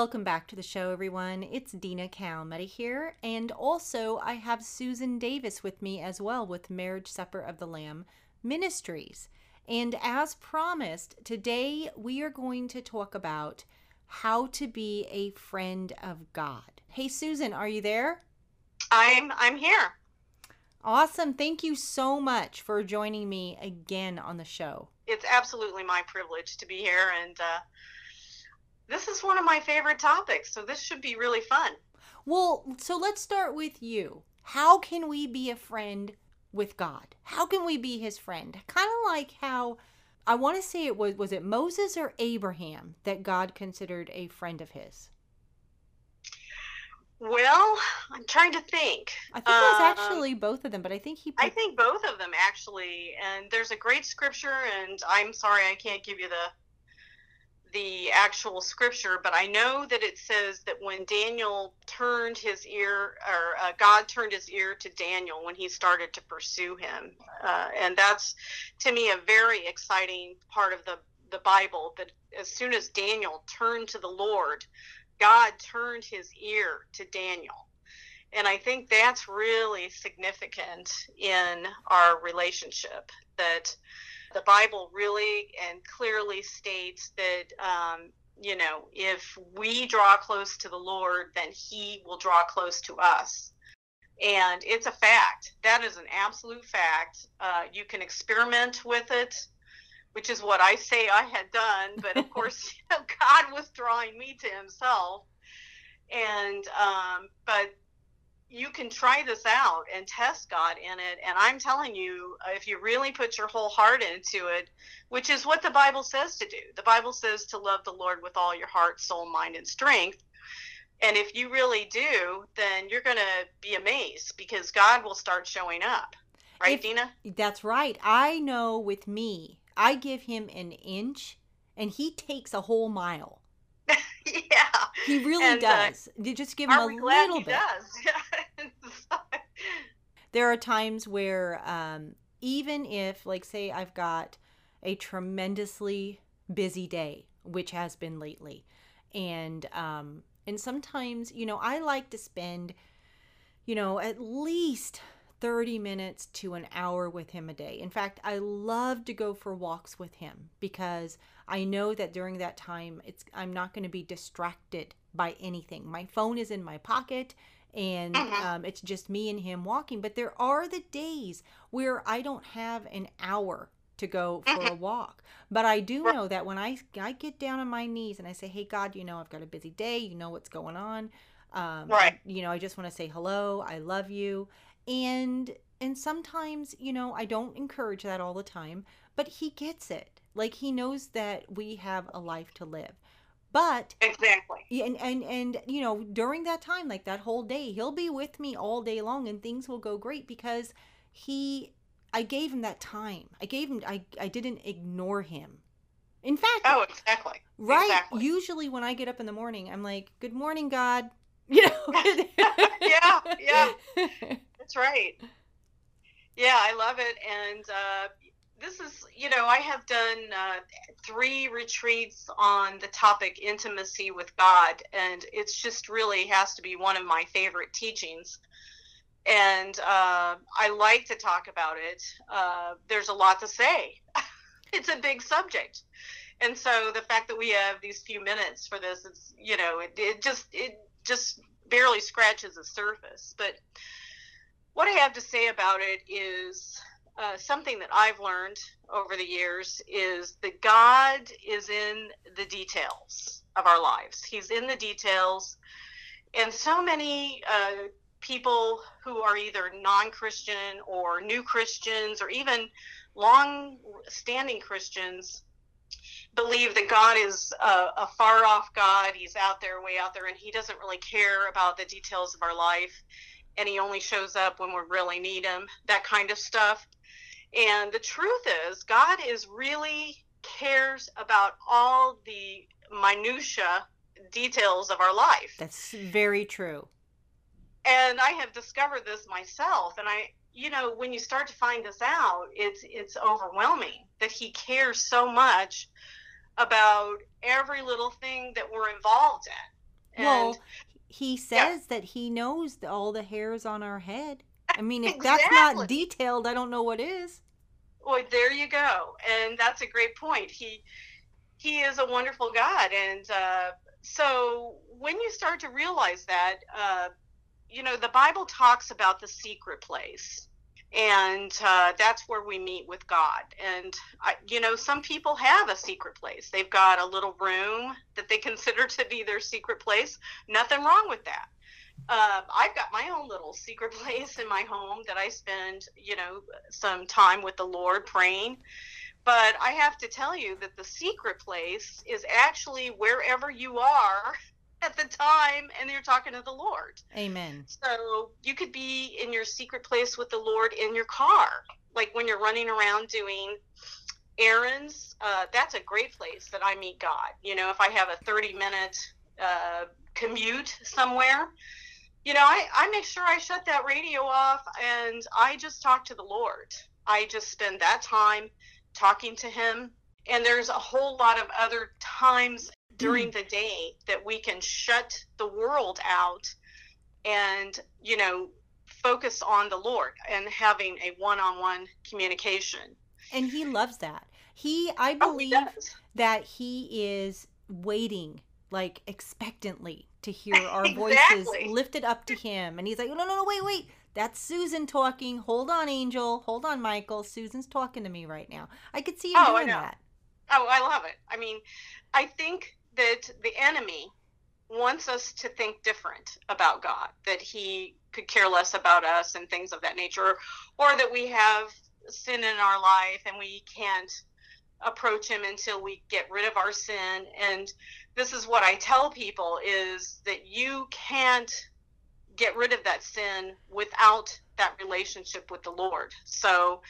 Welcome back to the show, everyone. It's Dina Calmetta here, and also I have Susan Davis with me as well with Marriage Supper of the Lamb Ministries. And as promised, today we are going to talk about how to be a friend of God. Hey, Susan, are you there? I'm I'm here. Awesome. Thank you so much for joining me again on the show. It's absolutely my privilege to be here, and uh, this is one of my favorite topics. So this should be really fun. Well, so let's start with you. How can we be a friend with God? How can we be his friend? Kind of like how I want to say it was was it Moses or Abraham that God considered a friend of his? Well, I'm trying to think. I think it was um, actually both of them, but I think he. Put... I think both of them actually, and there's a great scripture, and I'm sorry I can't give you the the actual scripture, but I know that it says that when Daniel turned his ear, or uh, God turned his ear to Daniel when he started to pursue him, uh, and that's to me a very exciting part of the the Bible. That as soon as Daniel turned to the Lord, God turned his ear to Daniel. And I think that's really significant in our relationship that the Bible really and clearly states that, um, you know, if we draw close to the Lord, then he will draw close to us. And it's a fact. That is an absolute fact. Uh, you can experiment with it which is what I say I had done. But of course, you know, God was drawing me to Himself, and um, but you can try this out and test God in it. And I'm telling you, uh, if you really put your whole heart into it, which is what the Bible says to do, the Bible says to love the Lord with all your heart, soul, mind, and strength. And if you really do, then you're going to be amazed because God will start showing up. Right, if, Dina? That's right. I know with me, I give him an inch and he takes a whole mile. yeah. He really and, uh, does. Uh, you just give him a little bit. there are times where um, even if like say I've got a tremendously busy day, which has been lately, and um, and sometimes, you know, I like to spend you know, at least 30 minutes to an hour with him a day. In fact, I love to go for walks with him because I know that during that time it's I'm not going to be distracted by anything. My phone is in my pocket and mm-hmm. um, it's just me and him walking. But there are the days where I don't have an hour to go for a mm-hmm. walk. But I do know that when I I get down on my knees and I say, "Hey God, you know I've got a busy day. You know what's going on. Um, right. You know I just want to say hello. I love you." and and sometimes you know i don't encourage that all the time but he gets it like he knows that we have a life to live. But exactly. And and and you know during that time like that whole day he'll be with me all day long and things will go great because he i gave him that time. I gave him i i didn't ignore him. In fact oh exactly. right exactly. usually when i get up in the morning i'm like good morning god. You know? Yeah yeah. That's right. Yeah, I love it. And uh, this is, you know, I have done uh, three retreats on the topic intimacy with God, and it's just really has to be one of my favorite teachings. And uh, I like to talk about it. Uh, there's a lot to say. it's a big subject, and so the fact that we have these few minutes for this, it's you know, it, it just it just barely scratches the surface. But what I have to say about it is uh, something that I've learned over the years is that God is in the details of our lives. He's in the details. And so many uh, people who are either non Christian or new Christians or even long standing Christians believe that God is a, a far off God. He's out there, way out there, and He doesn't really care about the details of our life and he only shows up when we really need him, that kind of stuff. And the truth is, God is really cares about all the minutia details of our life. That's very true. And I have discovered this myself and I you know, when you start to find this out, it's it's overwhelming that he cares so much about every little thing that we're involved in And Well, he says that he knows all the hairs on our head. I mean, if that's not detailed, I don't know what is. Well, there you go, and that's a great point. He he is a wonderful God, and uh, so when you start to realize that, uh, you know, the Bible talks about the secret place, and uh, that's where we meet with God. And I, you know, some people have a secret place. They've got a little room that they consider to be their secret place. Nothing wrong with that. Uh, I've got my own little secret place in my home that I spend, you know, some time with the Lord praying. But I have to tell you that the secret place is actually wherever you are at the time and you're talking to the Lord. Amen. So you could be in your secret place with the Lord in your car, like when you're running around doing errands. Uh, that's a great place that I meet God. You know, if I have a 30 minute uh, commute somewhere, you know, I, I make sure I shut that radio off and I just talk to the Lord. I just spend that time talking to Him. And there's a whole lot of other times during mm. the day that we can shut the world out and, you know, focus on the Lord and having a one on one communication. And he loves that. He, I Oh, he believe that he is waiting, like expectantly, to hear our voices lifted up to him. And he's like, no, no, no, wait, wait. That's Susan talking. Hold on, Angel. Hold on, Michael. Susan's talking to me right now. I could see him Oh, doing that. Oh, I love it. I mean, I think that the enemy wants us to think different about God, that he could care less about us and things of that nature, or that we have sin in our life and we can't approach him until we get rid of our sin. And this is what I tell people is that you can't get rid of that sin without that relationship with the Lord. So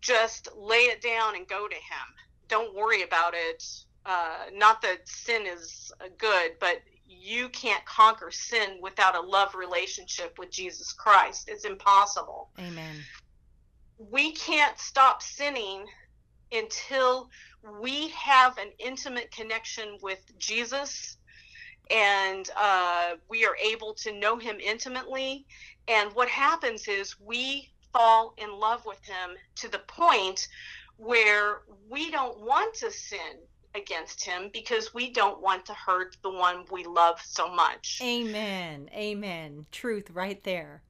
just lay it down and go to him don't worry about it. Uh, not that sin is good, but you can't conquer sin without a love relationship with Jesus Christ. It's impossible. Amen. We can't stop sinning until we have an intimate connection with Jesus and uh, we are able to know him intimately. And what happens is we fall in love with him to the point where we don't want to sin against him because we don't want to hurt the one we love so much. Amen. Amen. Truth right there.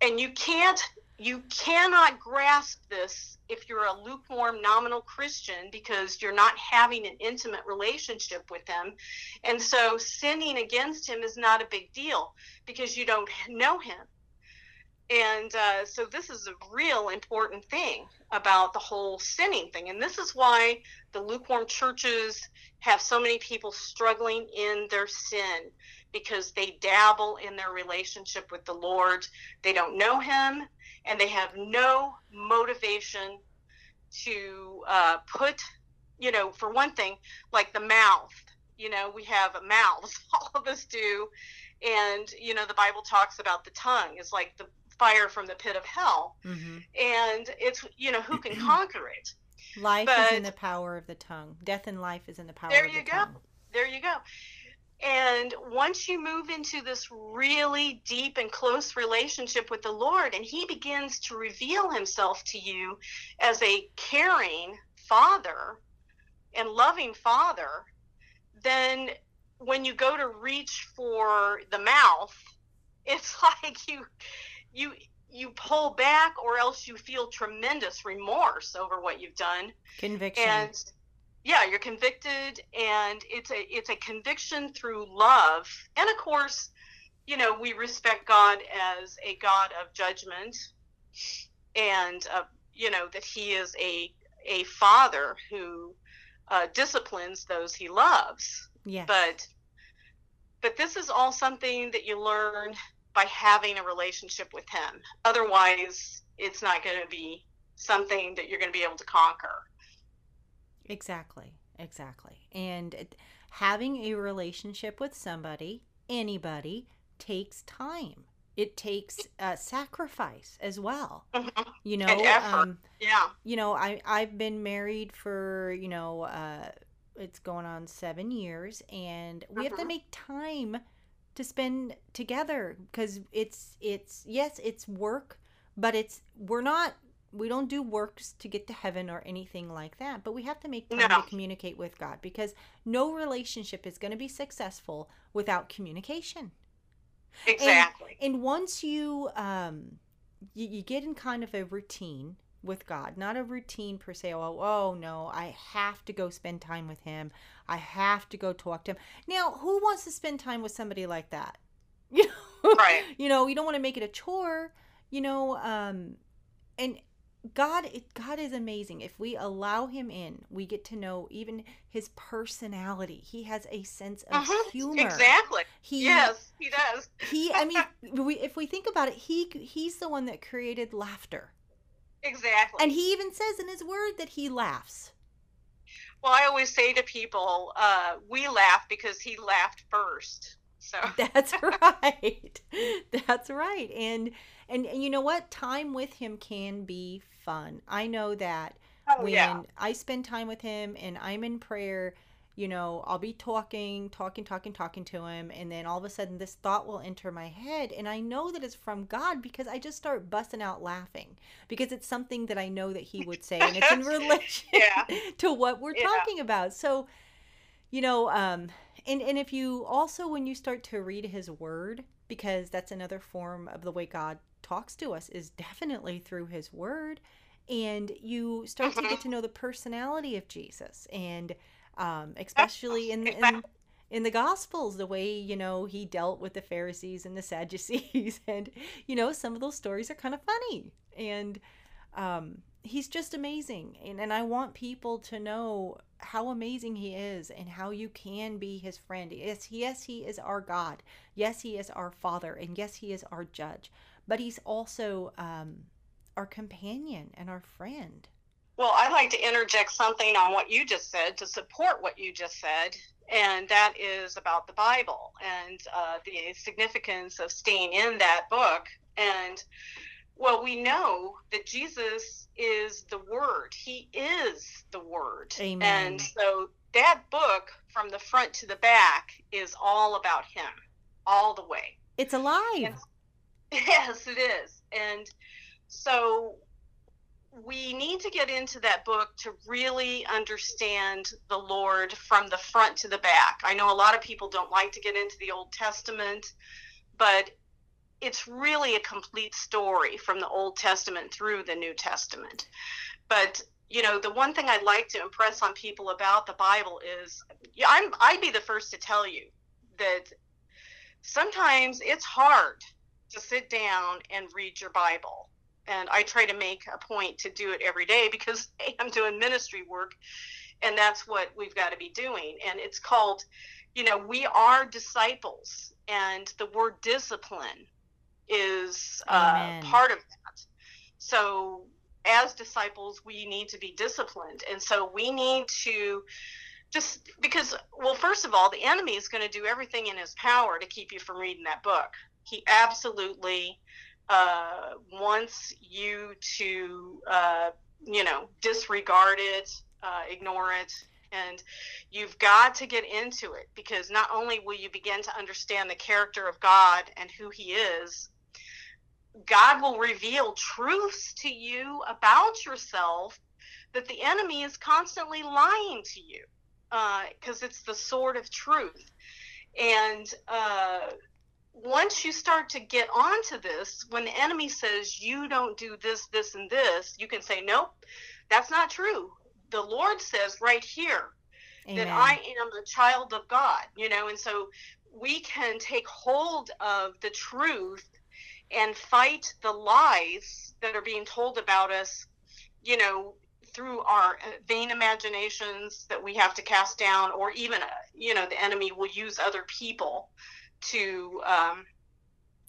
And you can't you cannot grasp this if you're a lukewarm nominal Christian because you're not having an intimate relationship with him. And so sinning against him is not a big deal because you don't know him. And uh, so this is a real important thing about the whole sinning thing. And this is why the lukewarm churches have so many people struggling in their sin because they dabble in their relationship with the Lord. They don't know Him and they have no motivation to uh, put, you know, for one thing, like the mouth. You know, we have mouths, all of us do. And, you know, the Bible talks about the tongue is like the fire from the pit of hell. hmm And it's, you know, who can conquer it? Life is in the power of the tongue. Death and life is in the power There of the you go. tongue. There you go. And once you move into this really deep and close relationship with the Lord, and He begins to reveal Himself to you as a caring Father and loving Father, then when you go to reach for the mouth, it's like you you you pull back or else you feel tremendous remorse over what you've done Conviction. and yeah you're convicted and it's a it's a conviction through love. And of course you know we respect god as a god of judgment and uh, you know that he is a a father who uh, disciplines those he loves. Yeah. but but this is all something that you learn by having a relationship with him. Otherwise it's not going to be something that you're going to be able to conquer Exactly. Exactly. And having a relationship with somebody, anybody, takes time. It takes uh, sacrifice as well. Mhm. You know, um, yeah you know, I I've been married for you know uh, it's going on seven years, and we have to Mhm. make time to spend together because it's it's yes, it's work, but it's we're not we don't do works to get to heaven or anything like that but we have to make time No. to communicate with god because no relationship is going to be successful without communication Exactly. and once you um you, you get in kind of a routine with god not a routine per se oh, oh no i have to go spend time with him i have to go talk to him now who wants to spend time with somebody like that you know Right. you know you don't want to make it a chore you know um and god it, god is amazing if we allow him in we get to know even his personality he has a sense of Mhm. humor Exactly. he Yes, he does. he i mean we, if we think about it he he's the one that created laughter Exactly. and he even says in his word that he laughs well, I always say to people, uh, we laugh because he laughed first. So that's right that's right and, and and you know what time with him can be fun i know that oh, when yeah. I spend time with him and I'm in prayer, you know, I'll be talking, talking, talking, talking to him, and then all of a sudden this thought will enter my head, and I know that it's from God because I just start busting out laughing because it's something that I know that He would say, and it's in relation Yeah. to what we're Yeah. talking about. So, you know, um, and and if you also when you start to read His Word, because that's another form of the way God talks to us is definitely through His Word and you start to Mhm. get to know the personality of Jesus and um, especially in, in in the gospels the way you know he dealt with the Pharisees and the Sadducees and you know some of those stories are kind of funny. And um, he's just amazing and, and I want people to know how amazing he is and how you can be his friend. Yes yes he is our God. Yes he is our father and yes he is our judge but he's also um, our companion and our friend. Well, I'd like to interject something on what you just said to support what you just said, and that is about the Bible and uh, the significance of staying in that book. And well, we know that Jesus is the Word, He is the Word. Amen. And so that book, from the front to the back, is all about Him, all the way. It's alive. Yes. Yes, it is. And so we need to get into that book to really understand the Lord from the front to the back. I know a lot of people don't like to get into the Old Testament, but it's really a complete story from the Old Testament through the New Testament. But you know, the one thing I'd like to impress on people about the Bible is I'm I'd be the first to tell you that sometimes it's hard to sit down and read your Bible. And I try to make a point to do it every day because hey, I'm doing ministry work and that's what we've got to be doing. And it's called, you know, we are disciples, and the word discipline is uh, part of that. So, as disciples, we need to be disciplined. And so, we need to just because, well, first of all, the enemy is going to do everything in his power to keep you from reading that book. He absolutely uh, wants you to, uh, you know, disregard it, uh, ignore it. And you've got to get into it because not only will you begin to understand the character of God and who He is, God will reveal truths to you about yourself that the enemy is constantly lying to you because it's the sword of truth. And uh, once you start to get onto this, when the enemy says you don't do this, this, and this, you can say, nope, that's not true. The Lord says right here Amen. that I am the child of God, you know, and so we can take hold of the truth and fight the lies that are being told about us, you know, through our uh, vain imaginations that we have to cast down, or even, uh, you know, the enemy will use other people to um,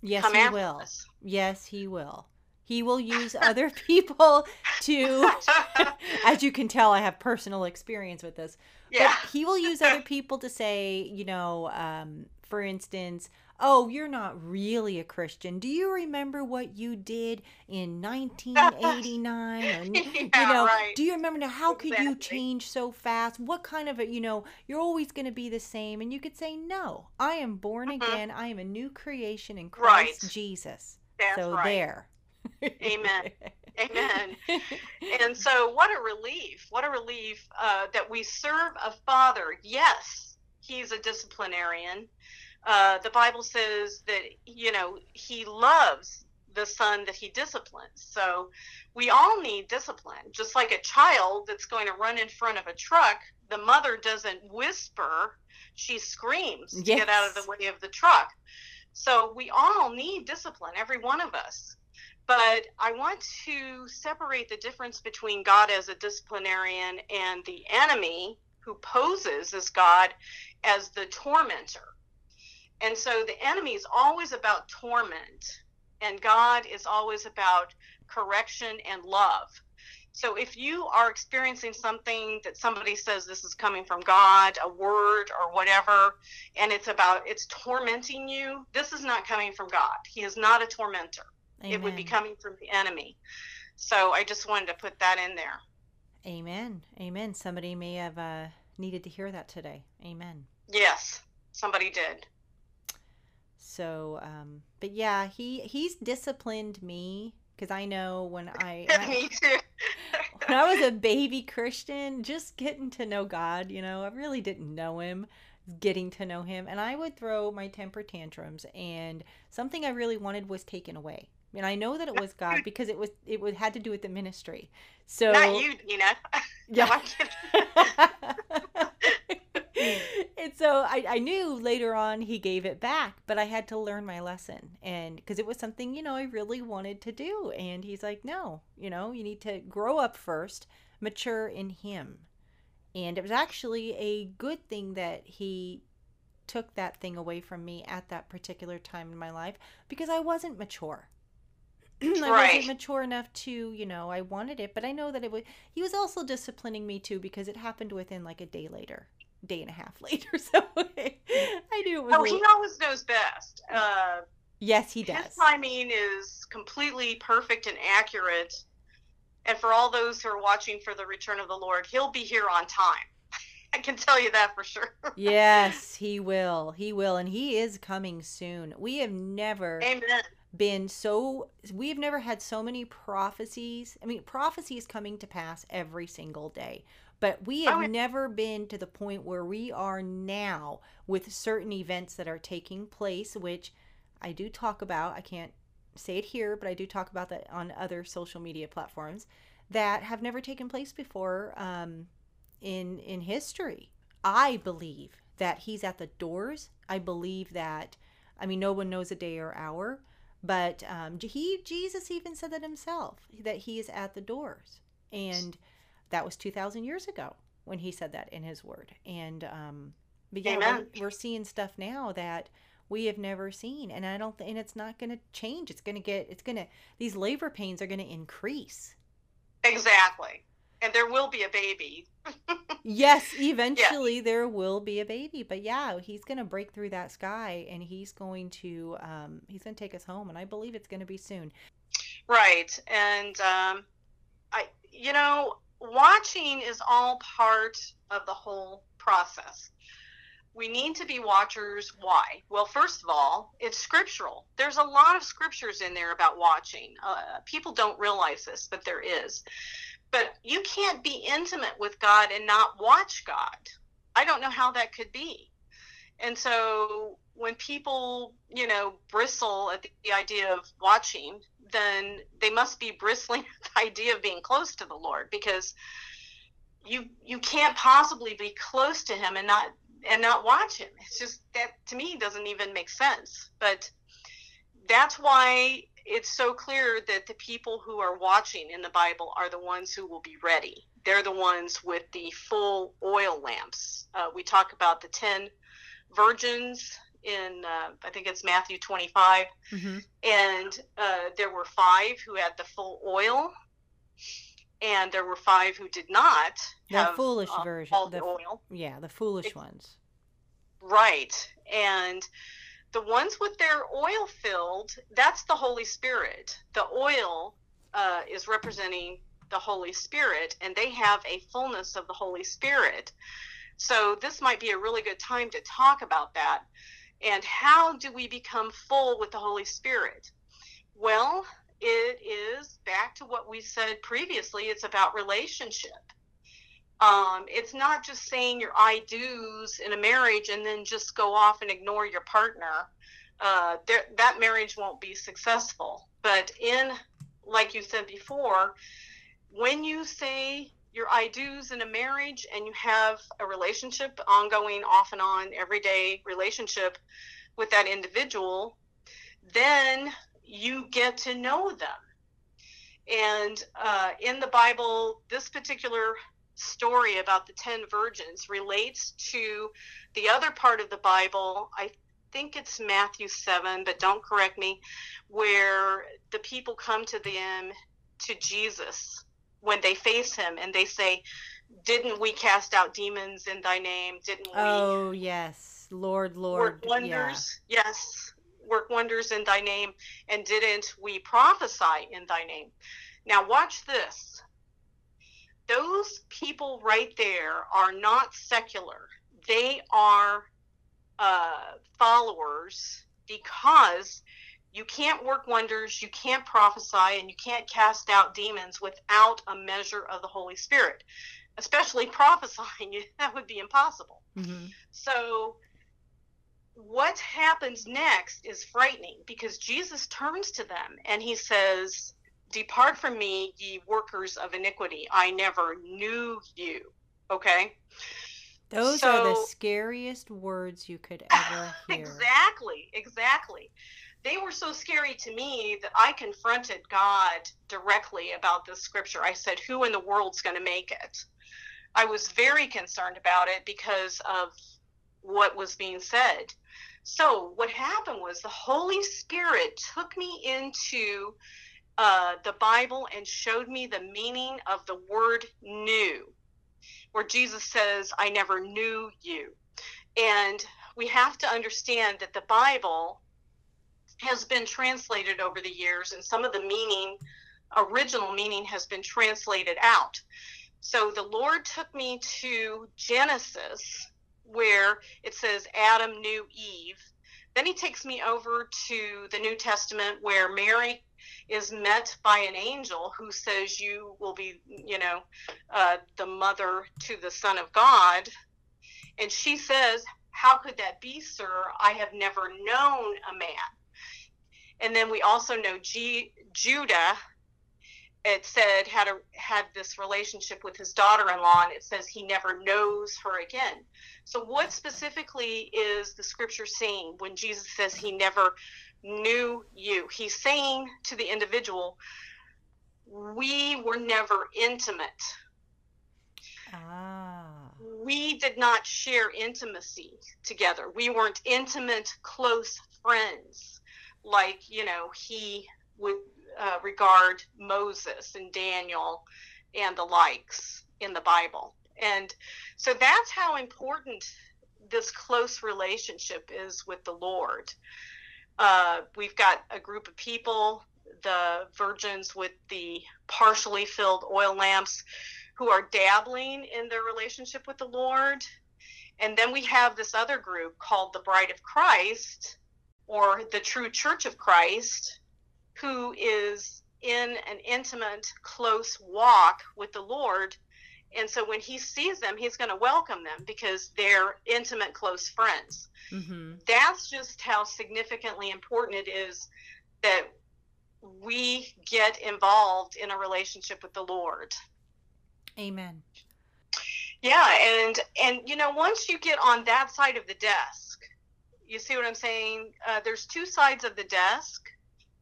yes, he will. us. Yes, he will. He will use other people to, as you can tell, I have personal experience with this. yeah. But he will use other people to say, you know, um, for instance, oh, you're not really a Christian. Do you remember what you did in 1989? And, you know, right. do you remember now? How could you change so fast? What kind of a, you know, you're always going to be the same. And you could say, no, I am born Mhm. again. I am a new creation in Right. Christ Jesus. That's so right. there. Amen. Amen. And so, what a relief! What a relief uh, that we serve a father. Yes, he's a disciplinarian. Uh, the Bible says that you know he loves the son that he disciplines. So we all need discipline. Just like a child that's going to run in front of a truck, the mother doesn't whisper; she screams to get out of the way of the truck. So we all need discipline, every one of us but I want to separate the difference between God as a disciplinarian and the enemy who poses as God as the tormentor. And so the enemy is always about torment, and God is always about correction and love. So if you are experiencing something that somebody says this is coming from God, a word or whatever, and it's about it's tormenting you, this is not coming from God. He is not a tormentor it would be coming from the enemy. So I just wanted to put that in there. Amen. Amen. Somebody may have uh, needed to hear that today. Amen. Yes, somebody did. So, um, but yeah, he he's disciplined me because I know when I when I, Me too. when I was a baby Christian, just getting to know God, you know, I really didn't know him, getting to know him, and I would throw my temper tantrums, and something I really wanted was taken away. And I know that it was God because it was it would had to do with the ministry. So Not you, Dina. Yeah. No, I'm kidding. and so I, I knew later on he gave it back, but I had to learn my lesson. And because it was something, you know, I really wanted to do. And he's like, no, you know, you need to grow up first, mature in him. And it was actually a good thing that he took that thing away from me at that particular time in my life because I wasn't mature. I Right. wasn't mature enough to, you know, I wanted it, but I know that it would. He was also disciplining me too because it happened within like a day later, day and a half later. So I knew it was. Oh, a he always knows best. Uh, yes, he does. his timing is completely perfect and accurate. And for all those who are watching for the return of the Lord, he'll be here on time. I can tell you that for sure. yes, he will. He will, and he is coming soon. We have never Amen. been so. We have never had so many prophecies. I mean, prophecies coming to pass every single day. But we have Oh, never been to the point where we are now with certain events that are taking place, which I do talk about. I can't say it here, but I do talk about that on other social media platforms that have never taken place before um, in in history. I believe that he's at the doors. I believe that. I mean, no one knows a day or hour, but um, he Jesus even said that himself that he is at the doors, and that was two thousand years ago when he said that in his word. And um, but yeah, Amen. we're, we're seeing stuff now that we have never seen, and I don't. Th- and it's not going to change. It's going to get. It's going to. These labor pains are going to increase. Exactly. And there will be a baby. Yes, eventually there will be a baby, but yeah, he's going to break through that sky, and he's going to. Um, he's going to take us home, and I believe it's going to be soon. Right. And um, I, you know, watching is all part of the whole process. We need to be watchers. Why? Well, first of all, it's scriptural. There's a lot of scriptures in there about watching. Uh, people don't realize this, but there is. But you can't be intimate with God and not watch God. I don't know how that could be. And so when people, you know, bristle at the idea of watching, then they must be bristling at the idea of being close to the Lord because you you can't possibly be close to him and not and not watch him. It's just that to me doesn't even make sense. But that's why it's so clear that the people who are watching in the Bible are the ones who will be ready. They're the ones with the full oil lamps. Uh, we talk about the 10 virgins in, uh, I think it's Matthew 25 Mm-hmm. and uh, there were five who had the full oil, and there were five who did not The have foolish uh, version. The, the oil. yeah, the foolish Ex- ones. Right, and the ones with their oil filled, that's the Holy Spirit. The oil uh, is representing the Holy Spirit, and they have a fullness of the Holy Spirit. So, this might be a really good time to talk about that. And how do we become full with the Holy Spirit? Well, it is back to what we said previously it's about relationship. Um, it's not just saying your I do's in a marriage and then just go off and ignore your partner. Uh, that marriage won't be successful. But in, like you said before, when you say your I do's in a marriage and you have a relationship, ongoing, off and on, everyday relationship with that individual, then you get to know them. And uh, in the Bible, this particular story about the 10 virgins relates to the other part of the Bible. I think it's Matthew 7, but don't correct me, where the people come to them, to Jesus, when they face him and they say, Didn't we cast out demons in thy name? Didn't we? Oh, yes. Lord, Lord. Work wonders. Yeah. Yes. Work wonders in thy name. And didn't we prophesy in thy name? Now, watch this those people right there are not secular. They are uh, followers because you can't work wonders, you can't prophesy, and you can't cast out demons without a measure of the Holy Spirit, especially prophesying. that would be impossible. Mm-hmm. So, what happens next is frightening because Jesus turns to them and he says, Depart from me, ye workers of iniquity. I never knew you. Okay? Those so, are the scariest words you could ever hear. Exactly, exactly. They were so scary to me that I confronted God directly about this scripture. I said, Who in the world's going to make it? I was very concerned about it because of what was being said. So, what happened was the Holy Spirit took me into uh, the Bible and showed me the meaning of the word knew, where Jesus says, I never knew you. And we have to understand that the Bible has been translated over the years, and some of the meaning, original meaning, has been translated out. So the Lord took me to Genesis, where it says Adam knew Eve. Then he takes me over to the New Testament, where Mary is met by an angel who says you will be, you know, uh, the mother to the Son of God. And she says, How could that be, sir? I have never known a man. And then we also know G- Judah, it said, had, a, had this relationship with his daughter in law, and it says he never knows her again. So, what specifically is the scripture saying when Jesus says he never knew you. He's saying to the individual, we were never intimate. Ah. We did not share intimacy together. We weren't intimate, close friends like, you know, he would uh, regard Moses and Daniel and the likes in the Bible. And so that's how important this close relationship is with the Lord. Uh, we've got a group of people, the virgins with the partially filled oil lamps, who are dabbling in their relationship with the Lord. And then we have this other group called the Bride of Christ, or the True Church of Christ, who is in an intimate, close walk with the Lord. And so when he sees them, he's going to welcome them because they're intimate, close friends. Mm-hmm. That's just how significantly important it is that we get involved in a relationship with the Lord. Amen. Yeah, and and you know, once you get on that side of the desk, you see what I'm saying? Uh, there's two sides of the desk,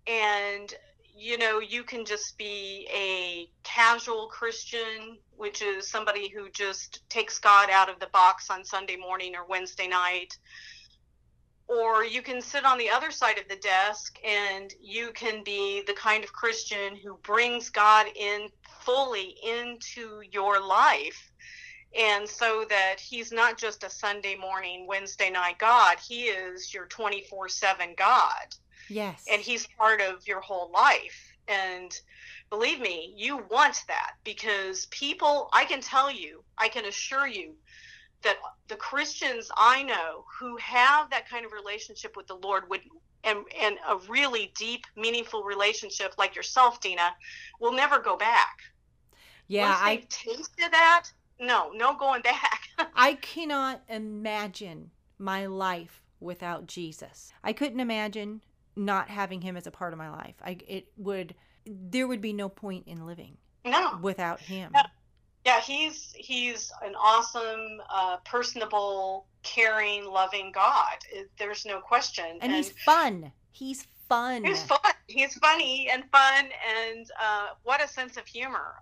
and you know, you can just be a casual Christian, which is somebody who just takes God out of the box on Sunday morning or Wednesday night or you can sit on the other side of the desk and you can be the kind of Christian who brings God in fully into your life and so that he's not just a Sunday morning, Wednesday night God, he is your 24 7 God. Yes. And he's part of your whole life. And believe me, you want that because people, I can tell you, I can assure you that the Christians I know who have that kind of relationship with the Lord would and and a really deep, meaningful relationship like yourself, Dina, will never go back. Yeah, Once I tasted that. No, no going back. I cannot imagine my life without Jesus. I couldn't imagine not having him as a part of my life. I it would there would be no point in living no, without him. No. Yeah, he's he's an awesome, uh, personable, caring, loving God. It, there's no question. And, and, he's fun. He's fun. He's fun. He's funny and fun, and uh, what a sense of humor.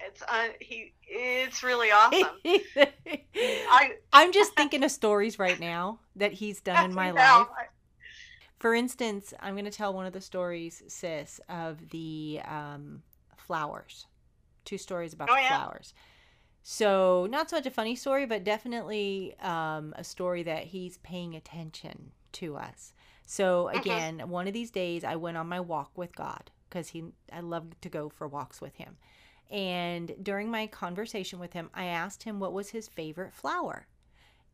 It's uh, he. It's really awesome. I I'm just thinking of stories right now that he's done in my life. For instance, I'm going to tell one of the stories, sis, of the um, flowers. Two stories about oh, the yeah. flowers. So, not so much a funny story, but definitely um, a story that he's paying attention to us. So, again, mm-hmm. one of these days I went on my walk with God because he I love to go for walks with him. And during my conversation with him, I asked him what was his favorite flower.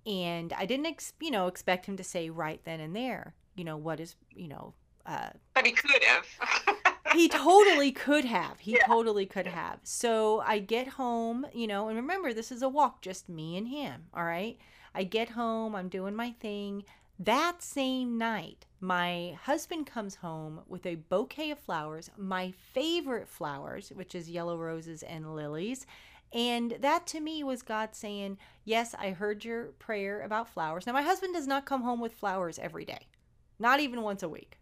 And I didn't, ex- you know, expect him to say right then and there, you know, what is, you know, uh, but he could have. he totally could have. He yeah. totally could have. So I get home, you know, and remember, this is a walk, just me and him. All right. I get home, I'm doing my thing. That same night, my husband comes home with a bouquet of flowers, my favorite flowers, which is yellow roses and lilies. And that to me was God saying, Yes, I heard your prayer about flowers. Now, my husband does not come home with flowers every day, not even once a week,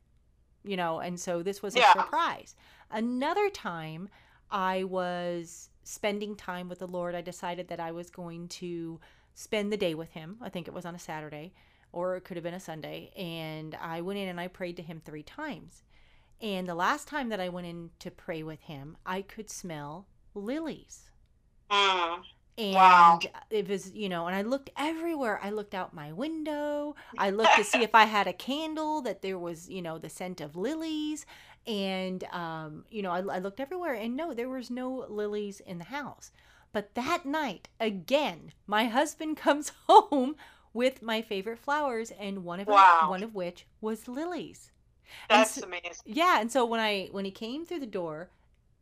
you know, and so this was a yeah. surprise. Another time, I was spending time with the Lord. I decided that I was going to spend the day with Him. I think it was on a Saturday or it could have been a Sunday. And I went in and I prayed to him three times. And the last time that I went in to pray with him, I could smell lilies. Mm. And wow. it was, you know, and I looked everywhere. I looked out my window. I looked to see if I had a candle that there was, you know, the scent of lilies. And, um, you know, I, I looked everywhere and no, there was no lilies in the house. But that night, again, my husband comes home with my favorite flowers, and one of wow. one of which was lilies. That's so, amazing. Yeah, and so when I when he came through the door,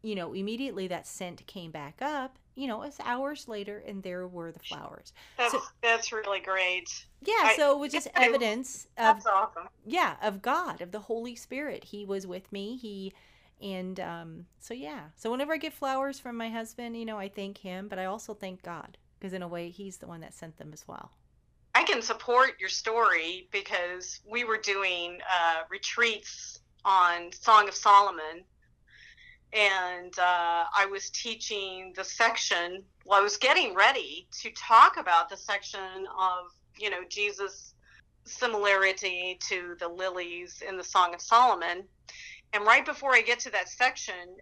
you know, immediately that scent came back up. You know, it's hours later, and there were the flowers. That's so, that's really great. Yeah, I, so it was just evidence of that's awesome. Yeah, of God, of the Holy Spirit. He was with me. He and um, so yeah. So whenever I get flowers from my husband, you know, I thank him, but I also thank God because in a way, he's the one that sent them as well. I can support your story because we were doing uh, retreats on Song of Solomon, and uh, I was teaching the section. Well, I was getting ready to talk about the section of you know Jesus' similarity to the lilies in the Song of Solomon, and right before I get to that section,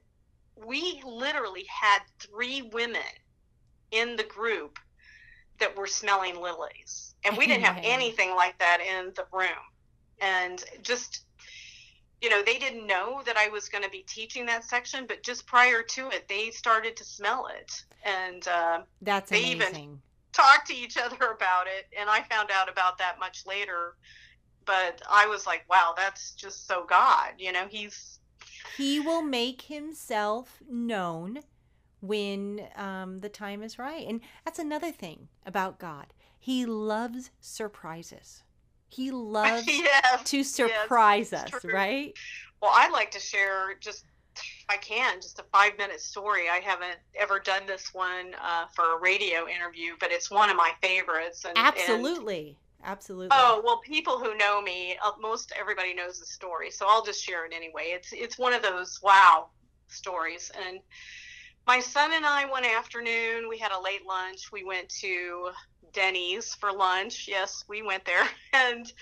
we literally had three women in the group that were smelling lilies and we didn't have anything like that in the room. And just you know they didn't know that i was going to be teaching that section but just prior to it they started to smell it. And uh, that's they amazing. even talked to each other about it and i found out about that much later. But i was like wow that's just so god you know he's he will make himself known when um, the time is right. And that's another thing about god he loves surprises. He loves yes, to surprise yes, us, right? Well, I'd like to share just, if I can, just a five minute story. I haven't ever done this one uh, for a radio interview, but it's one of my favorites. And, Absolutely. And, Absolutely. Oh well, people who know me, uh, most everybody knows the story, so I'll just share it anyway. It's it's one of those wow stories, and my son and I one afternoon we had a late lunch. We went to Denny's for lunch. Yes, we went there. And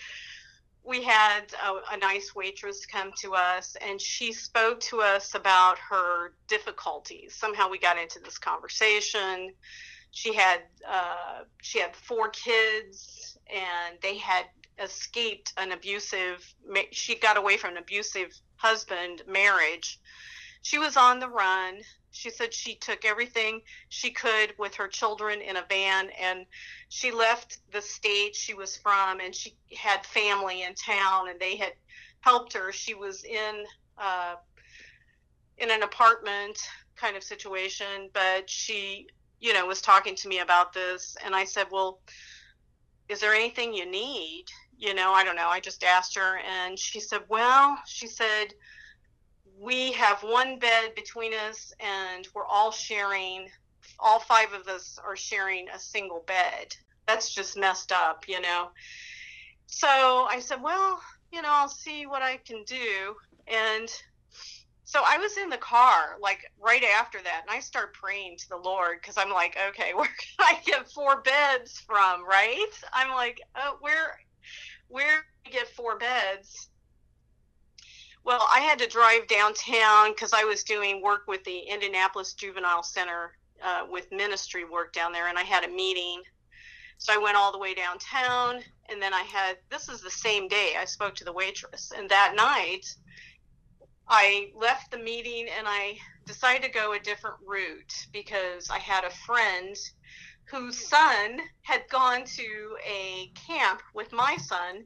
we had a, a, nice waitress come to us and she spoke to us about her difficulties. Somehow we got into this conversation she had uh, she had four kids, and they had escaped an abusive. She got away from an abusive husband marriage. She was on the run. She said she took everything she could with her children in a van and she left the state she was from and she had family in town and they had helped her. She was in uh, in an apartment kind of situation, but she, you know, was talking to me about this and I said, "Well, is there anything you need?" You know, I don't know. I just asked her and she said, "Well, she said we have one bed between us and we're all sharing all five of us are sharing a single bed. That's just messed up you know? So i said well you know i'll see what i can do. And so i was in the car like right after that and i start praying to the lord because i'm like okay where can i get four beds from? Right? I'm like oh where where get four beds well, I had to drive downtown because I was doing work with the Indianapolis Juvenile Center uh, with ministry work down there, and I had a meeting. So I went all the way downtown, and then I had this is the same day I spoke to the waitress, and that night I left the meeting and I decided to go a different route because I had a friend whose son had gone to a camp with my son,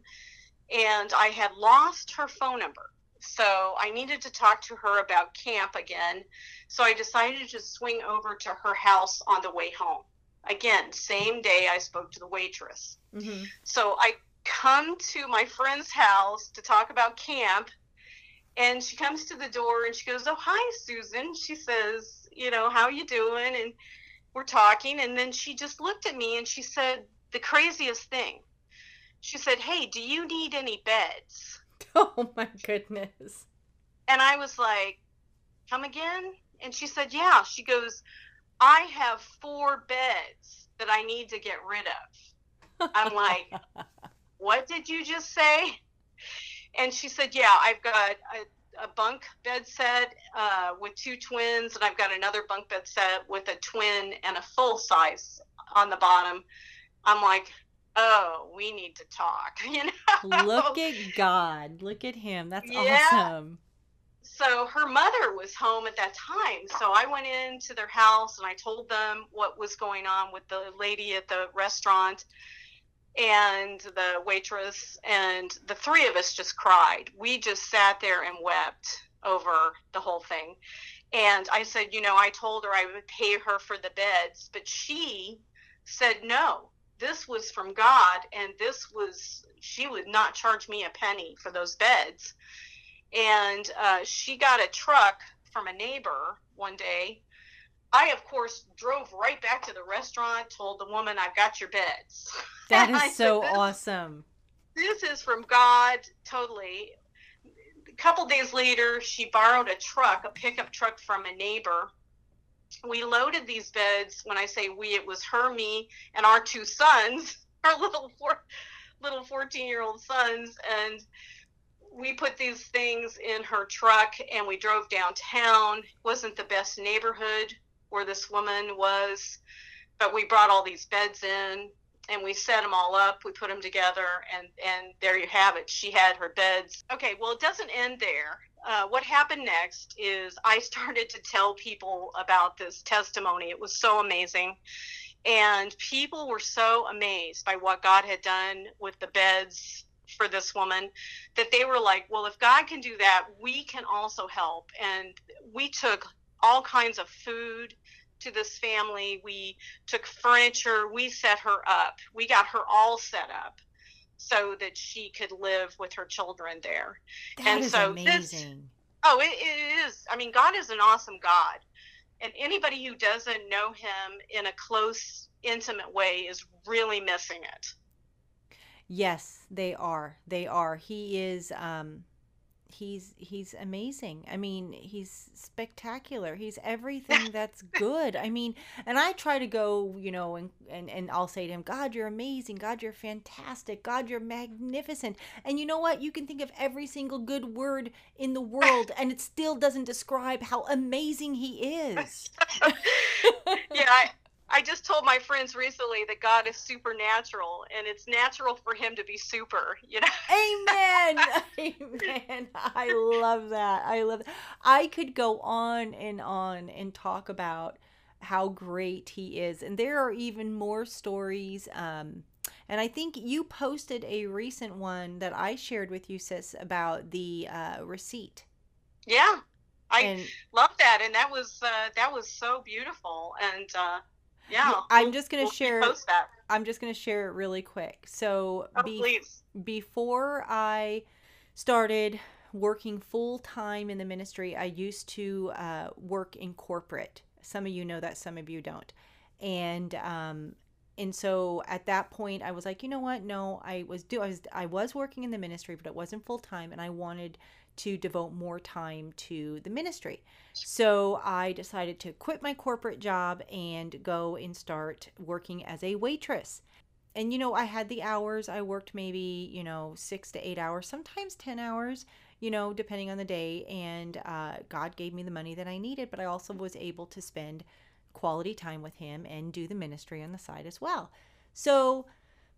and I had lost her phone number. So I needed to talk to her about camp again. So I decided to swing over to her house on the way home. Again, same day I spoke to the waitress. Mm-hmm. So I come to my friend's house to talk about camp. And she comes to the door and she goes, "Oh, hi, Susan." She says, "You know, how you doing?" And we're talking, and then she just looked at me and she said the craziest thing. She said, "Hey, do you need any beds?" Oh my goodness. And I was like, come again? And she said, yeah. She goes, I have four beds that I need to get rid of. I'm like, what did you just say? And she said, yeah, I've got a, a bunk bed set uh, with two twins, and I've got another bunk bed set with a twin and a full size on the bottom. I'm like, oh, we need to talk, you know? Look at God. Look at him. That's yeah. awesome. So her mother was home at that time. So I went into their house and I told them what was going on with the lady at the restaurant and the waitress and the three of us just cried. We just sat there and wept over the whole thing. And I said, you know, I told her I would pay her for the beds, but she said no this was from God, and this was she would not charge me a penny for those beds. And uh, she got a truck from a neighbor one day. I, of course, drove right back to the restaurant, told the woman, I've got your beds. That is so said, awesome. This is from God, totally. A couple days later, she borrowed a truck, a pickup truck from a neighbor we loaded these beds. When I say we, it was her, me, and our two sons, our little four, little fourteen year old sons, and we put these things in her truck and we drove downtown. Wasn't the best neighborhood where this woman was, but we brought all these beds in and we set them all up. We put them together, and and there you have it. She had her beds. Okay, well, it doesn't end there. Uh, what happened next is I started to tell people about this testimony. It was so amazing. And people were so amazed by what God had done with the beds for this woman that they were like, well, if God can do that, we can also help. And we took all kinds of food to this family. We took furniture. We set her up. We got her all set up so that she could live with her children there. That and is so amazing. This, oh, it, it is. I mean, God is an awesome God. And anybody who doesn't know him in a close, intimate way is really missing it. Yes, they are. They are. He is um he's he's amazing. I mean, he's spectacular. He's everything that's good. I mean, and I try to go, you know, and, and and I'll say to him, "God, you're amazing. God, you're fantastic. God, you're magnificent." And you know what? You can think of every single good word in the world and it still doesn't describe how amazing he is. yeah, I, I just told my friends recently that God is supernatural and it's natural for him to be super, you know. Amen. Amen. I love that. I love that. I could go on and on and talk about how great he is. And there are even more stories um and I think you posted a recent one that I shared with you, sis, about the uh, receipt. Yeah, I And love that, and that was uh, that was so beautiful. And uh, yeah, I'm just gonna we'll share. post that. I'm just gonna share it really quick. So, Oh, be, please. before I started working full time in the ministry, I used to uh, work in corporate. Some of you know that, some of you don't. And um, and so at that point, I was like, you know what? No, I was do I was I was working in the ministry, but it wasn't full time, and I wanted to devote more time to the ministry. So I decided to quit my corporate job and go and start working as a waitress. And you know i had the hours. I worked maybe you know six to eight hours sometimes ten hours you know depending on the day. And uh, god gave me the money that i needed but i also was able to spend quality time with him and do the ministry on the side as well. So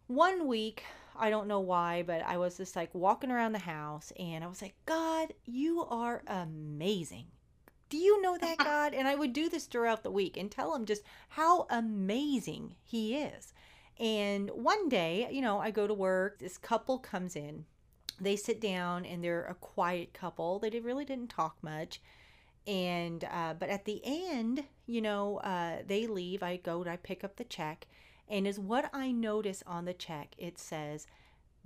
one week i don't know why but i was just like walking around the house and i was like god you are amazing do you know that god and i would do this throughout the week and tell him just how amazing he is and one day, you know, I go to work, this couple comes in. They sit down and they're a quiet couple. They really didn't talk much. And, uh, but at the end, you know, uh, they leave. I go and I pick up the check. And is what I notice on the check, it says,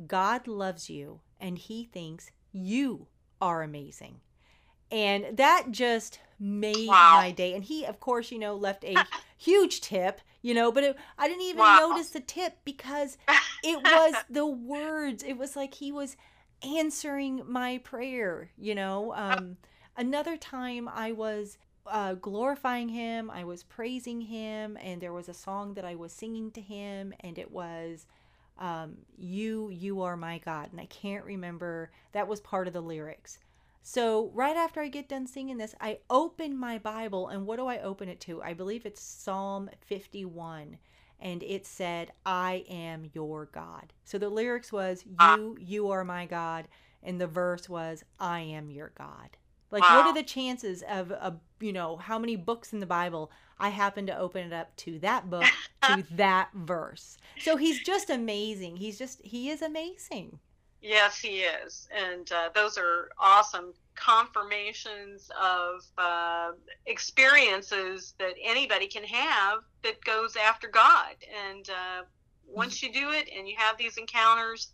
God loves you and he thinks you are amazing. And that just made Wow. my day. And he, of course, you know, left a huge tip, you know, but it, I didn't even Wow. notice the tip because it was the words. It was like he was answering my prayer, you know. Um, another time I was uh, glorifying him, I was praising him, and there was a song that I was singing to him, and it was um, You, You Are My God. And I can't remember, that was part of the lyrics. So, right after I get done singing this, I open my Bible, and what do I open it to? I believe it's Psalm 51, and it said, I am your God. So, the lyrics was, Ah. You, you are my God, and the verse was, I am your God. Like, what are the chances of, a, you know, how many books in the Bible I happen to open it up to that book, to that verse? So, he's just amazing. He's just, he is amazing. Yes, he is, and uh, those are awesome confirmations of uh, experiences that anybody can have that goes after God. And uh, once you do it and you have these encounters,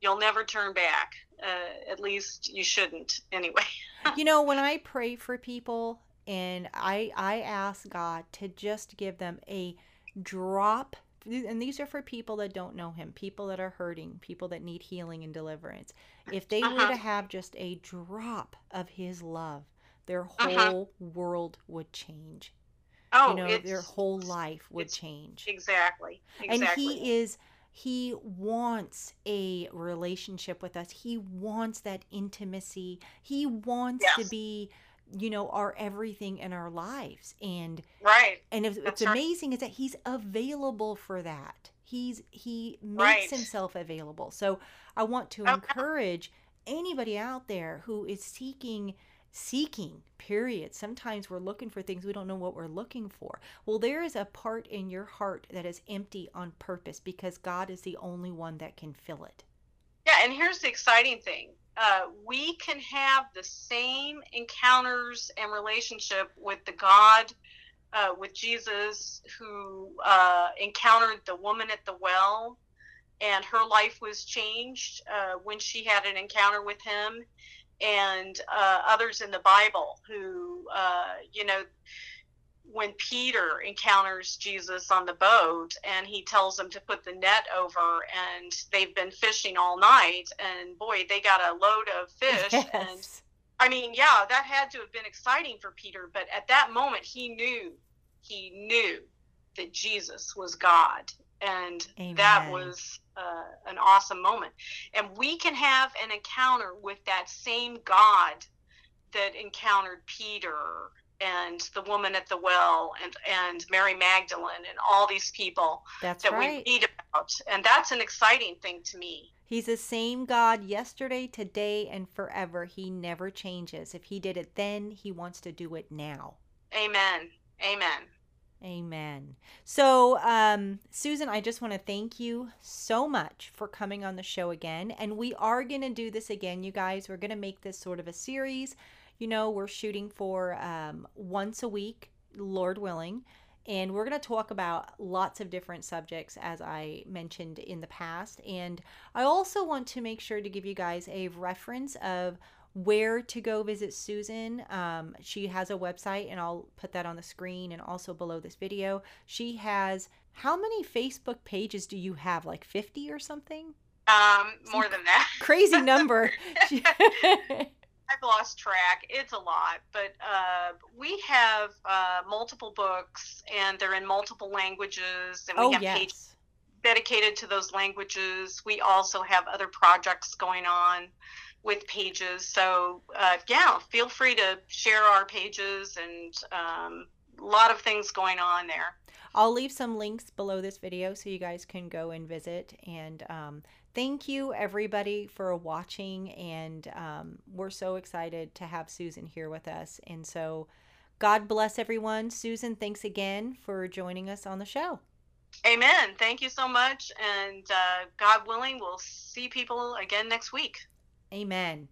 you'll never turn back. Uh, at least you shouldn't, anyway. you know when i pray for people and i i ask god to just give them a drop and these are for people that don't know him people that are hurting people that need healing and deliverance if they were Uh-huh. to have just a drop of his love their Uh-huh. whole world would change Oh, you know their whole life would change exactly, and he is he wants a relationship with us he wants that intimacy he wants to be you know our everything in our lives and right. and it's, it's right. amazing is that he's available for that he's he makes Right. himself available so i want to yeah. encourage anybody out there who is seeking seeking period. Sometimes we're looking for things we don't know what we're looking for. Well there is a part in your heart that is empty on purpose because god is the only one that can fill it. Yeah, and here's the exciting thing. Uh, we can have the same encounters and relationship with the God, uh, with Jesus, who uh, encountered the woman at the well, and her life was changed uh, when she had an encounter with him, and uh, others in the Bible who, uh, you know, when Peter encounters Jesus on the boat and he tells them to put the net over and they've been fishing all night and boy they got a load of fish and yes. I mean yeah that had to have been exciting for Peter but at that moment he knew he knew that Jesus was God and that was uh, an awesome moment and we can have an encounter with that same God that encountered Peter and the woman at the well and and Mary Magdalene and all these people That's that right. we read about, and that's an exciting thing to me. He's the same God yesterday, today, and forever. He never changes. If he did it then, he wants to do it now. Amen. Amen. Amen. So, um, Susan, I just want to thank you so much for coming on the show again. And we are going to do this again, you guys. We're going to make this sort of a series. You know, we're shooting for um, once a week, Lord willing. And we're going to talk about lots of different subjects, as I mentioned in the past. And I also want to make sure to give you guys a reference of where to go visit Susan. Um, she has a website, and I'll put that on the screen and also below this video. She has how many Facebook pages do you have? Like 50 or something? Um, more than that. Crazy number. I've lost track. It's a lot, but uh, we have uh, multiple books, and they're in multiple languages, and we oh, have pages yes. dedicated to those languages. We also have other projects going on with pages. So, uh, yeah, feel free to share our pages and um, a lot of things going on there. I'll leave some links below this video so you guys can go and visit. And um, thank you, everybody, for watching. And um, we're so excited to have Susan here with us. And so, God bless everyone. Susan, thanks again for joining us on the show. Amen. Thank you so much. And uh, God willing, we'll see people again next week. Amen.